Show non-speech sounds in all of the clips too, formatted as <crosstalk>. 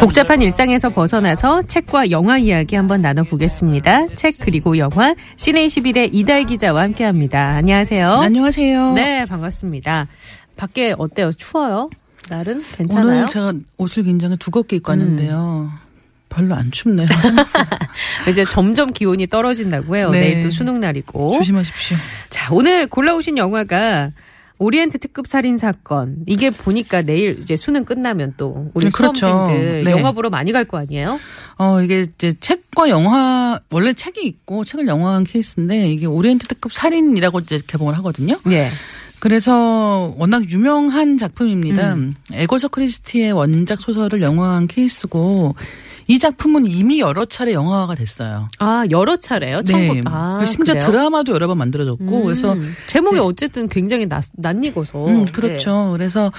복잡한 일상에서 벗어나서 책과 영화 이야기 한번 나눠보겠습니다. 책 그리고 영화 시네21의 이다혜 기자와 함께합니다. 안녕하세요. 안녕하세요. 네 반갑습니다. 밖에 어때요? 추워요? 날은 괜찮아요? 오늘 제가 옷을 굉장히 두껍게 입고 왔는데요. 별로 안 춥네요. <laughs> 이제 점점 기온이 떨어진다고 해요. 네. 내일 또 수능 날이고. 조심하십시오. 자, 오늘 골라오신 영화가 오리엔트 특급 살인 사건. 이게 보니까 내일 이제 수능 끝나면 또 우리 네, 그렇죠. 수험생들 네. 영화 보러 많이 갈 거 아니에요? 어, 이게 이제 책과 영화, 원래 책이 있고 책을 영화한 케이스인데 이게 오리엔트 특급 살인이라고 이제 개봉을 하거든요. 예. 그래서 워낙 유명한 작품입니다. 에거서 크리스티의 원작 소설을 영화한 케이스고 이 작품은 이미 여러 차례 영화화가 됐어요. 아, 여러 차례요? 네. 청구- 아, 심지어 그래요? 드라마도 여러 번 만들어졌고 음, 그래서 제목이 이제- 어쨌든 굉장히 낯, 낯익어서. 음, 그렇죠. 그래서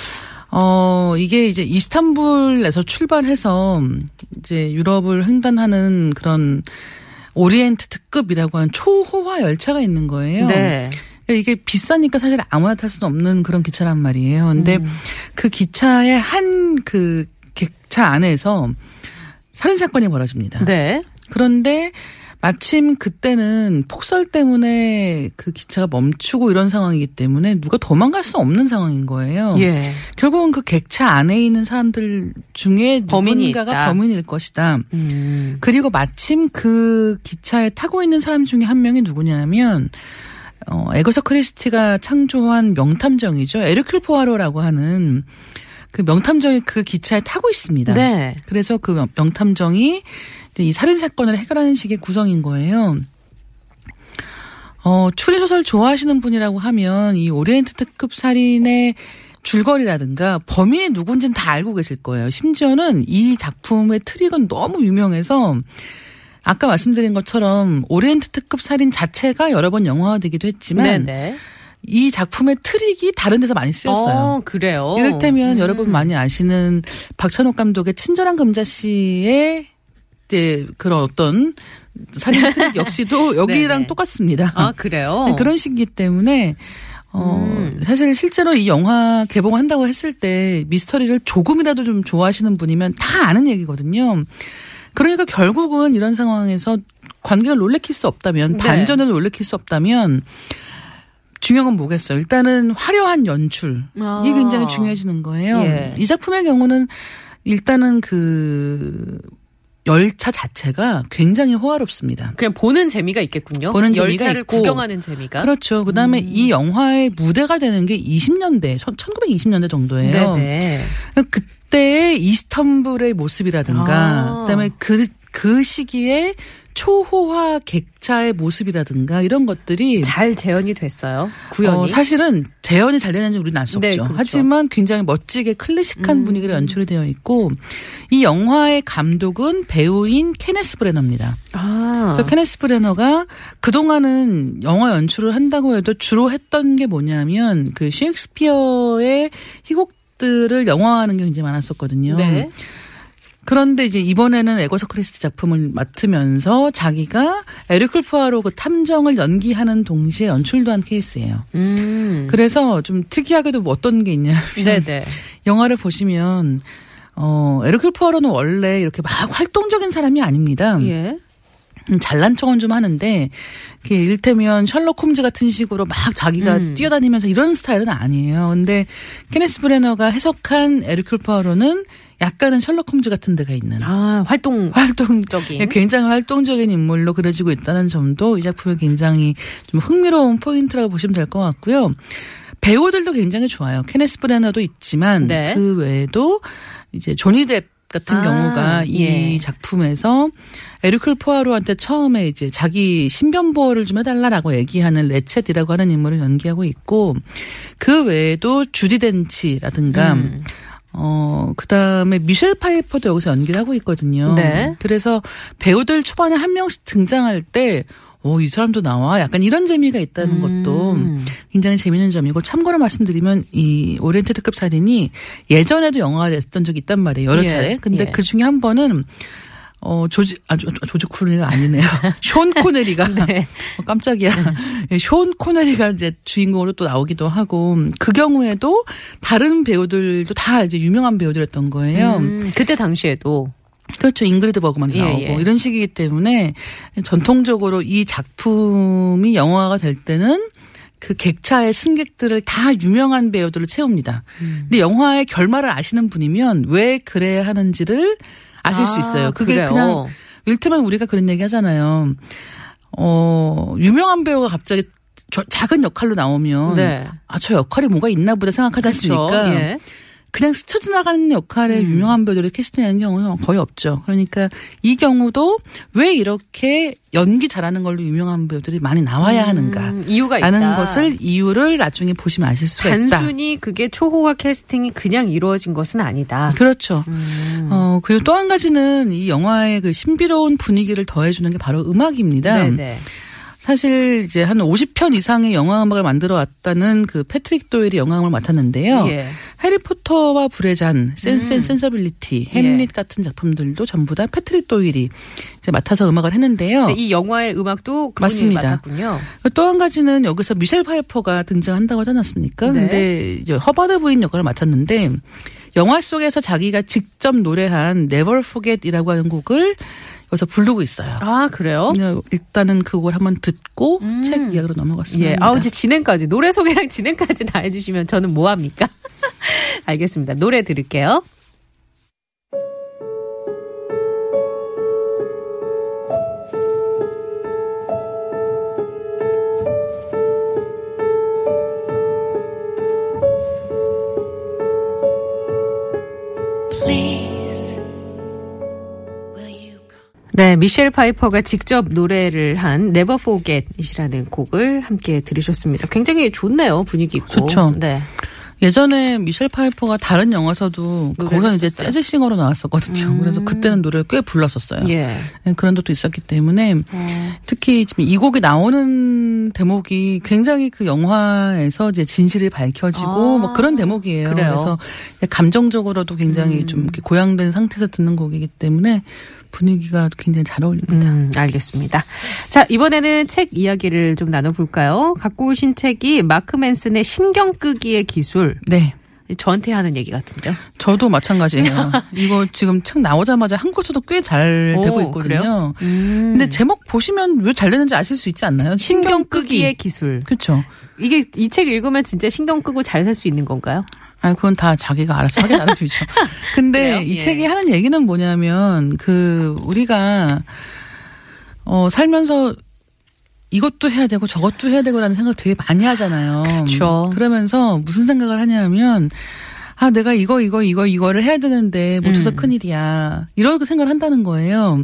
어 이게 이제 이스탄불에서 출발해서 이제 유럽을 횡단하는 그런 오리엔트 특급이라고 하는 초호화 열차가 있는 거예요. 네. 그러니까 이게 비싸니까 사실 아무나 탈 수는 없는 그런 기차란 말이에요. 근데 음. 그 기차의 한 그 객차 안에서 살인 사건이 벌어집니다. 네. 그런데 마침 그때는 폭설 때문에 그 기차가 멈추고 이런 상황이기 때문에 누가 도망갈 수 없는 상황인 거예요. 예. 결국은 그 객차 안에 있는 사람들 중에 범인이 누군가가 있다. 범인일 것이다. 음. 그리고 마침 그 기차에 타고 있는 사람 중에 한 명이 누구냐면 어 에거서 크리스티가 창조한 명탐정이죠. 에르큘 포아로라고 하는 그 명탐정이 그 기차에 타고 있습니다. 네. 그래서 그 명- 명탐정이 이 살인 사건을 해결하는 식의 구성인 거예요. 어, 추리 소설 좋아하시는 분이라고 하면 이 오리엔트 특급 살인의 줄거리라든가 범인이 누군지는 다 알고 계실 거예요. 심지어는 이 작품의 트릭은 너무 유명해서 아까 말씀드린 것처럼 오리엔트 특급 살인 자체가 여러 번 영화화되기도 했지만 네네. 이 작품의 트릭이 다른 데서 많이 쓰였어요. 어, 그래요. 이를테면 음. 여러분 많이 아시는 박찬욱 감독의 친절한 금자씨의 이제 그런 어떤 살인 트릭 역시도 <laughs> 여기랑. 똑같습니다. 아, 그래요? 네, 그런 식이기 때문에 어 음. 사실 실제로 이 영화 개봉한다고 했을 때 미스터리를 조금이라도 좀 좋아하시는 분이면 다 아는 얘기거든요. 그러니까 결국은 이런 상황에서 관객을 놀래킬 수 없다면 네. 반전을 놀래킬 수 없다면 중요한 건 뭐겠어요? 일단은 화려한 연출. 아. 이게 굉장히 중요해지는 거예요. 예. 이 작품의 경우는 일단은 그 열차 자체가 굉장히 호화롭습니다. 그냥 보는 재미가 있겠군요. 보는 재미가 열차를 있고. 구경하는 재미가. 그렇죠. 그다음에 음. 이 영화의 무대가 되는 게 20년대, 1920년대 정도예요. 네네. 그때의 이스탄불의 모습이라든가, 아. 그다음에 그, 그 시기에 초호화 객차의 모습이라든가 이런 것들이 잘 재현이 됐어요. 구현이. 어, 사실은 재현이 잘 되는지 우리는 알수 네, 없죠. 그렇죠. 하지만 굉장히 멋지게 클래식한 음. 분위기로 연출이 되어 있고 이 영화의 감독은 배우인 케네스 브레너입니다. 아. 그래서 케네스 브레너가 그 동안은 영화 연출을 한다고 해도 주로 했던 게 뭐냐면 그 셰익스피어의 희곡 들을 영화화하는 게 굉장히 많았었거든요. 네. 그런데 이제 이번에는 에거서 크리스티 작품을 맡으면서 자기가 에르클 포아로 그 탐정을 연기하는 동시에 연출도 한 케이스예요. 음. 그래서 좀 특이하게도 뭐 어떤 게 있냐면 네네. <laughs> 영화를 보시면 어 에르클 포아로는 원래 이렇게 막 활동적인 사람이 아닙니다. 예. 음, 잘난 척은 좀 하는데 이렇게 일테면 셜록 홈즈 같은 식으로 막 자기가 음. 뛰어다니면서 이런 스타일은 아니에요. 근데 케네스 브레너가 해석한 에르클 포아로는 약간은 셜록 홈즈 같은 데가 있는 아, 활동. 활동 적인. 예, 굉장히 활동적인 인물로 그려지고 있다는 점도 이 작품의 굉장히 좀 흥미로운 포인트라고 보시면 될 것 같고요. 배우들도 굉장히 좋아요. 케네스 브레너도 있지만 네. 그 외에도 이제 조니 뎁 같은 아, 경우가 예. 이 작품에서 에르클 포아로한테 처음에 이제 자기 신변보호를 좀 해달라라고 얘기하는 레쳇이라고 하는 인물을 연기하고 있고 그 외에도 주디 덴치라든가 음. 어, 그 다음에 미셸 파이퍼도 여기서 연기를 하고 있거든요. 네. 그래서 배우들 초반에 한 명씩 등장할 때, 오, 이 사람도 나와? 약간 이런 재미가 있다는 것도 음. 굉장히 재미있는 점이고, 참고로 말씀드리면 이 오리엔테드급 살인이 예전에도 영화가 됐던 적이 있단 말이에요. 여러 예, 차례. 근데 예. 그 중에 한 번은 어, 조지, 아, 조, 조지 코넬리가 아니네요. <laughs> 쇼 코넬리가. 네. 어, 깜짝이야. 예, 쇼 코넬리가 이제 주인공으로 또 나오기도 하고, 그 경우에도 다른 배우들도 다 이제 유명한 배우들이었던 거예요. 음, 그때 당시에도 그렇죠. 잉그리드 버그만도 예, 나오고 예. 이런 식이기 때문에 전통적으로 이 작품이 영화가 될 때는 그 객차의 승객들을 다 유명한 배우들로 채웁니다. 음. 근데 영화의 결말을 아시는 분이면 왜 그래야 하는지를 아실 수 있어요. 그게 그래요. 그냥 일테면 우리가 그런 얘기 하잖아요. 어, 유명한 배우가 갑자기 저- 작은 역할로 나오면 네. 아, 저 역할이 뭐가 있나 보다 생각하지 않습니까? 그렇죠. 예. 그냥 스쳐 지나가는 역할에 음. 유명한 배우들을 캐스팅하는 경우는 거의 없죠. 그러니까 이 경우도 왜 이렇게 연기 잘하는 걸로 유명한 배우들이 많이 나와야 하는가? 음, 이유가 있다. 라는 것을 이유를 나중에 보시면 아실 수가 있다. 단순히 그게 초호화 캐스팅이 그냥 이루어진 것은 아니다. 그렇죠. 음. 어, 그리고 또 한 가지는 이 영화의 그 신비로운 분위기를 더해주는 게 바로 음악입니다. 네네. 사실 이제 한 50편 이상의 영화 음악을 만들어 왔다는 그 패트릭 도일이 영화 음악을 맡았는데요. 예. 해리포터와 불의 잔, Sense and 음. Sensibility, 예. 햄릿 같은 작품들도 전부 다 패트릭 도일이 이제 맡아서 음악을 했는데요. 이 영화의 음악도 그분이 맞습니다. 맡았군요. 또 한 가지는 여기서 미셸 파이퍼가 등장한다고 하지 않았습니까? 네. 근데 이제 허버드 부인 역할을 맡았는데 영화 속에서 자기가 직접 노래한 Never Forget이라고 하는 곡을 여기서 부르고 있어요. 아 그래요? 네, 일단은 그걸 한번 듣고 음. 책 이야기로 넘어갔습니다. 예. 아우 이제 진행까지 노래 소개랑 진행까지 다 해주시면 저는 뭐 합니까? <laughs> 알겠습니다. 노래 들을게요. 네, 미셸 파이퍼가 직접 노래를 한 Never Forget이라는 곡을 함께 들으셨습니다. 굉장히 좋네요, 분위기 있고. 좋죠. 네. 예전에 미셸 파이퍼가 다른 영화에서도 거기서 이제? 재즈 싱어로 나왔었거든요. 음. 그래서 그때는 노래를 꽤 불렀었어요. 예. 네, 그런 것도 있었기 때문에 어, 특히 지금 이 곡이 나오는 대목이 굉장히 그 영화에서 이제 진실이 밝혀지고 아, 뭐 그런 대목이에요. 그래요? 래서 감정적으로도 굉장히 음. 좀 고양된 상태에서 듣는 곡이기 때문에 분위기가 굉장히 잘 어울립니다. 음, 알겠습니다. 자, 이번에는 책 이야기를 좀 나눠볼까요? 갖고 오신 책이 마크 맨슨의 신경 끄기의 기술. 네. 저한테 하는 얘기 같은데요. 저도 마찬가지예요. <laughs> 이거 지금 책 나오자마자 한국에서도 꽤잘 오, 되고 있거든요. 음. 근데 제목 보시면 왜 잘 되는지 아실 수 있지 않나요? 신경 끄기의 기술. 그렇죠. 이게 이 책 읽으면 진짜 신경 끄고 잘 살 수 있는 건가요? 아, 그건 다 자기가 알아서 하게 나눠주죠. <laughs> 근데? 이 예. 책이 하는 얘기는 뭐냐면, 그, 우리가, 어, 살면서 이것도 해야 되고 저것도 해야 되고라는 생각 되게 많이 하잖아요. 그렇죠. 그러면서 무슨 생각을 하냐면, 아, 내가 이거, 이거, 이거, 이거를 해야 되는데 못해서 음. 큰 일이야. 이렇게 생각을 한다는 거예요.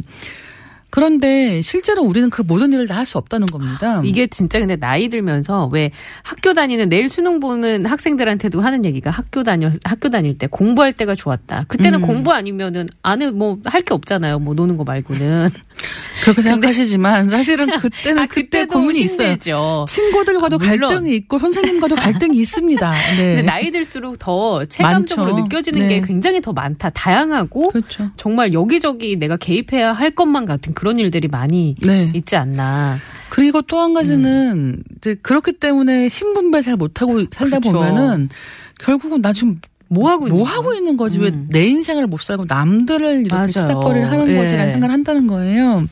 그런데 실제로 우리는 그 모든 일을 다 할 수 없다는 겁니다. 이게 진짜 근데 나이 들면서 왜 학교 다니는 내일 수능 보는 학생들한테도 하는 얘기가 학교 다녀 학교 다닐 때 공부할 때가 좋았다. 그때는 음. 공부 아니면은 안에 뭐 할 게 없잖아요. 뭐 노는 거 말고는. <laughs> 그렇게 생각하시지만 사실은 <laughs> 그때는 아, 그때 고민이 있어요. 힘들죠. 친구들과도 아, 물론. 갈등이 있고 선생님과도 갈등이 있습니다. <laughs> 네. 근데 나이 들수록 더 체감적으로 많죠. 느껴지는 네. 게 굉장히 더 많다. 다양하고 그렇죠. 정말 여기저기 내가 개입해야 할 것만 같은 그런 일들이 많이 네. 있지 않나. 그리고 또 한 가지는 이제 그렇기 때문에 힘 분배 잘 못하고 살다 그렇죠. 보면은 결국은 나 지금 뭐 하고 뭐 있는 하고 거야? 있는 거지 음. 왜내 인생을 못 살고 남들을 이렇게 맞아요. 치닥거리를 하는 예. 거지라는 생각을 한다는 거예요.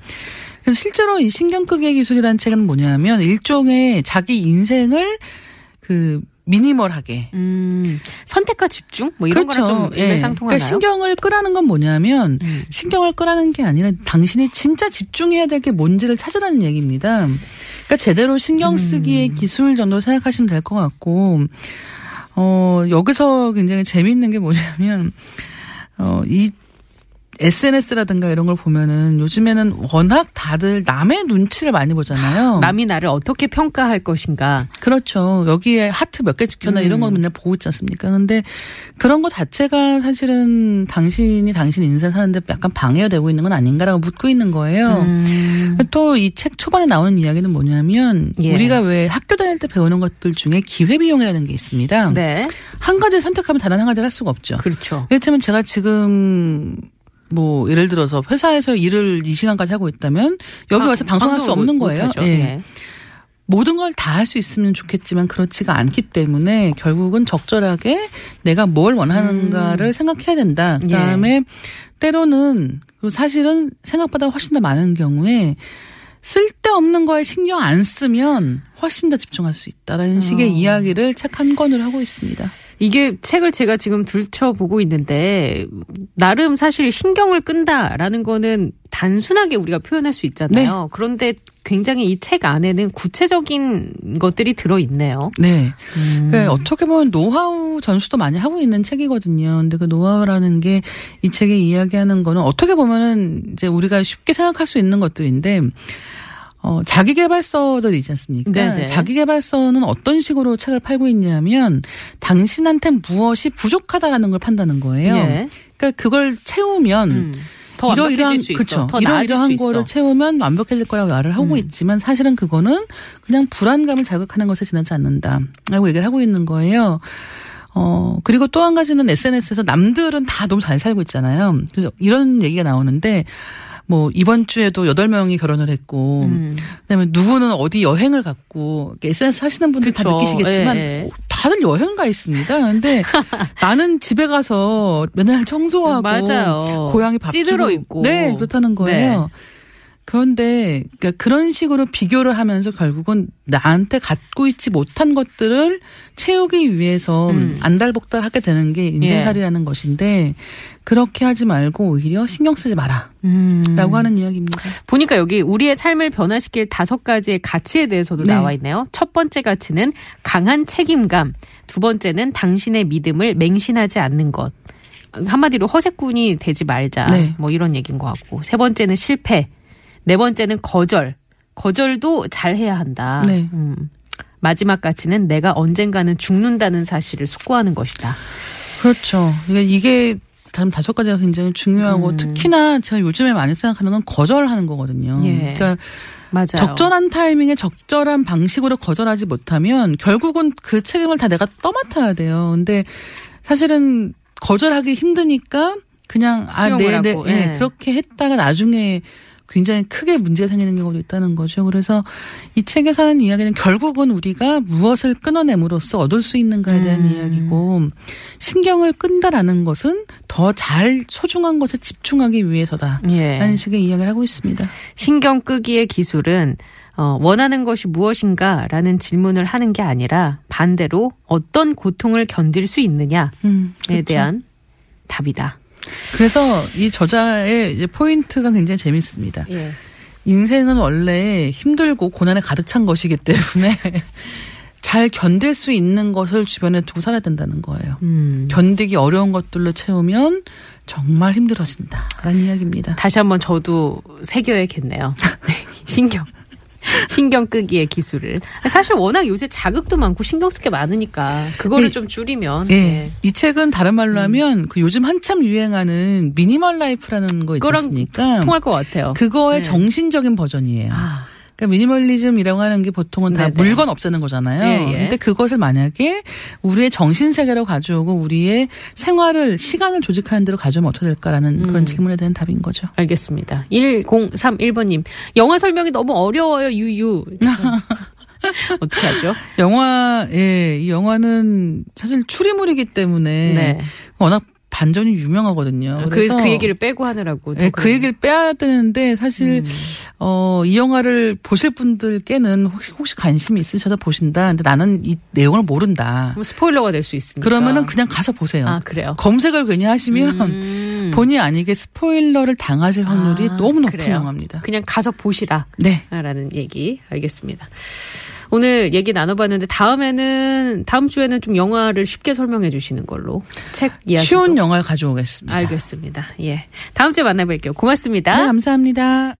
그래서 실제로 이 신경끄기의 기술이라는 책은 뭐냐면 일종의 자기 인생을 그 미니멀하게 음, 선택과 집중 뭐 이런 거랑 좀 예. 일맥상통하나요? 그러니까 신경을 끄라는 건 뭐냐면 음. 신경을 끄라는 게 아니라 당신이 진짜 집중해야 될 게 뭔지를 찾으라는 얘기입니다. 그러니까 제대로 신경 쓰기의 음. 기술 정도 생각하시면 될 것 같고 어 여기서 굉장히 재미있는 게 뭐냐면 어 이 SNS라든가 이런 걸 보면은 요즘에는 워낙 다들 남의 눈치를 많이 보잖아요. 남이 나를 어떻게 평가할 것인가. 그렇죠. 여기에 하트 몇 개 지켜나 음. 이런 거 맨날 보고 있지 않습니까? 근데 그런 거 자체가 사실은 당신이 당신 인생 사는데 약간 방해가 되고 있는 건 아닌가라고 묻고 있는 거예요. 음. 또이 책 초반에 나오는 이야기는 뭐냐면 예. 우리가 왜 학교 다닐 때 배우는 것들 중에 기회비용이라는 게 있습니다. 네. 한 가지를 선택하면 다른 한 가지를 할 수가 없죠. 그렇죠. 이를테면 제가 지금 뭐 예를 들어서 회사에서 일을 이 시간까지 하고 있다면 여기 아, 와서 방송할 수 없는 못- 거예요. 못하죠. 예. 예. 모든 걸 다 할 수 있으면 좋겠지만 그렇지가 않기 때문에 결국은 적절하게 내가 뭘 원하는가를 생각해야 된다. 예. 그다음에 때로는 그리고 사실은 생각보다 훨씬 더 많은 경우에 쓸데없는 거에 신경 안 쓰면 훨씬 더 집중할 수 있다라는 식의 이야기를 책 한 권으로 하고 있습니다. 이게 책을 제가 지금 들춰보고 있는데 나름 사실 신경을 끈다라는 거는 단순하게 우리가 표현할 수 있잖아요. 그런데 굉장히 이 책 안에는 구체적인 것들이 들어 있네요. 네. 그러니까 어떻게 보면 노하우 전수도 많이 하고 있는 책이거든요. 근데 그 노하우라는 게 이 책에 이야기하는 거는 어떻게 보면은 이제 우리가 쉽게 생각할 수 있는 것들인데 어, 자기개발서들 있지 않습니까? 네네. 자기개발서는 어떤 식으로 책을 팔고 있냐면 당신한테 무엇이 부족하다라는 걸 판다는 거예요. 예. 그러니까 그걸 채우면 음. 더 완벽해질 수 있어. 그쵸. 더 나아질 수 이러이러한 있어. 거를 채우면 완벽해질 거라고 말을 하고 음. 있지만 사실은 그거는 그냥 불안감을 자극하는 것에 지나지 않는다라고 얘기를 하고 있는 거예요. 어, 그리고 또 한 가지는 SNS에서 남들은 다 너무 잘 살고 있잖아요. 그래서 이런 얘기가 나오는데 뭐 이번 주에도 여덟 명이 결혼을 했고 음. 그다음에 누구는 어디 여행을 갔고 SNS 하시는 분들 다 그쵸. 느끼시겠지만 예, 예. 다들 여행 가 있습니다. 근데 <laughs> 나는 집에 가서 맨날 청소하고 맞아요. 고양이 밥 찌들어 주고 있고. 네 그렇다는 거예요. 그런데 그러니까 그런 식으로 비교를 하면서 결국은 나한테 갖고 있지 못한 것들을 채우기 위해서 음. 안달복달 하게 되는 게 인생살이라는 것인데 그렇게 하지 말고 오히려 신경 쓰지 마라라고 음. 하는 이야기입니다. 보니까 여기 우리의 삶을 변화시킬 다섯 가지의 가치에 대해서도 네. 나와 있네요. 첫 번째 가치는 강한 책임감. 두 번째는 당신의 믿음을 맹신하지 않는 것. 한마디로 허세꾼이 되지 말자. 네. 뭐 이런 얘기인 것 같고. 세 번째는 실패. 네 번째는 거절. 거절도 잘 해야 한다. 네. 음. 마지막 가치는 내가 언젠가는 죽는다는 사실을 숙고하는 것이다. 그렇죠. 이게 이게 참 다섯 가지가 굉장히 중요하고 음. 특히나 제가 요즘에 많이 생각하는 건 거절하는 거거든요. 예. 그러니까 맞아요. 적절한 타이밍에 적절한 방식으로 거절하지 못하면 결국은 그 책임을 다 내가 떠맡아야 돼요. 근데 사실은 거절하기 힘드니까 그냥 아, 수용을 네, 네, 예, 예. 그렇게 했다가 나중에 굉장히 크게 문제가 생기는 경우도 있다는 거죠. 그래서 이 책에서 하는 이야기는 결국은 우리가 무엇을 끊어냄으로써 얻을 수 있는가에 대한 음. 이야기고 신경을 끈다라는 것은 더 잘 소중한 것에 집중하기 위해서다. 예. 라는 식의 이야기를 하고 있습니다. 신경 끄기의 기술은 어, 원하는 것이 무엇인가 라는 질문을 하는 게 아니라 반대로 어떤 고통을 견딜 수 있느냐에 음, 그렇죠. 대한 답이다. 그래서 이 저자의 이제 포인트가 굉장히 재밌습니다. 예. 인생은 원래 힘들고 고난에 가득 찬 것이기 때문에 <laughs> 잘 견딜 수 있는 것을 주변에 두고 살아야 된다는 거예요. 음. 견디기 어려운 것들로 채우면 정말 힘들어진다라는 이야기입니다. 다시 한번 저도 새겨야겠네요. <laughs> 신경. <laughs> 신경 끄기의 기술을. 사실 워낙 요새 자극도 많고 신경 쓸 게 많으니까 그거를 네. 좀 줄이면 예. 예. 이 책은 다른 말로 하면 그 요즘 한참 유행하는 미니멀 라이프라는 거 있지 않습니까? 통할 것 같아요. 그거의 네. 정신적인 버전이에요. 아, 그러니까 미니멀리즘이라고 하는 게 보통은 다 네네. 물건 없애는 거잖아요. 예, 예. 근데 그것을 만약에 우리의 정신 세계로 가져오고 우리의 생활을 시간을 조직하는 대로 가져오면 어떻게 될까라는 음. 그런 질문에 대한 답인 거죠. 알겠습니다. 1031번 님. 영화 설명이 너무 어려워요, 유유. <laughs> 어떻게 하죠? 영화, 예, 이 영화는 사실 추리물이기 때문에 네. 워낙 반전이 유명하거든요. 그래서 그래서 그 얘기를 빼고 하느라고. 더 예, 그. 얘기를 빼야 되는데 사실 음. 어, 이 영화를 보실 분들께는 혹시 혹시 관심이 있으셔서 보신다. 근데 나는 이 내용을 모른다. 스포일러가 될 수 있으니까. 그러면은 그냥 가서 보세요. 아, 그래요? 검색을 괜히 하시면 음. 본의 아니게 스포일러를 당하실 확률이 아, 너무 높은 그래요? 영화입니다. 그냥 가서 보시라. 네. 라는 얘기 알겠습니다. 오늘 얘기 나눠봤는데 다음에는 다음 주에는 좀 영화를 쉽게 설명해 주시는 걸로 책 이야기 쉬운 영화를 가져오겠습니다. 알겠습니다. 예, 다음 주에 만나뵐게요. 고맙습니다. 네, 감사합니다.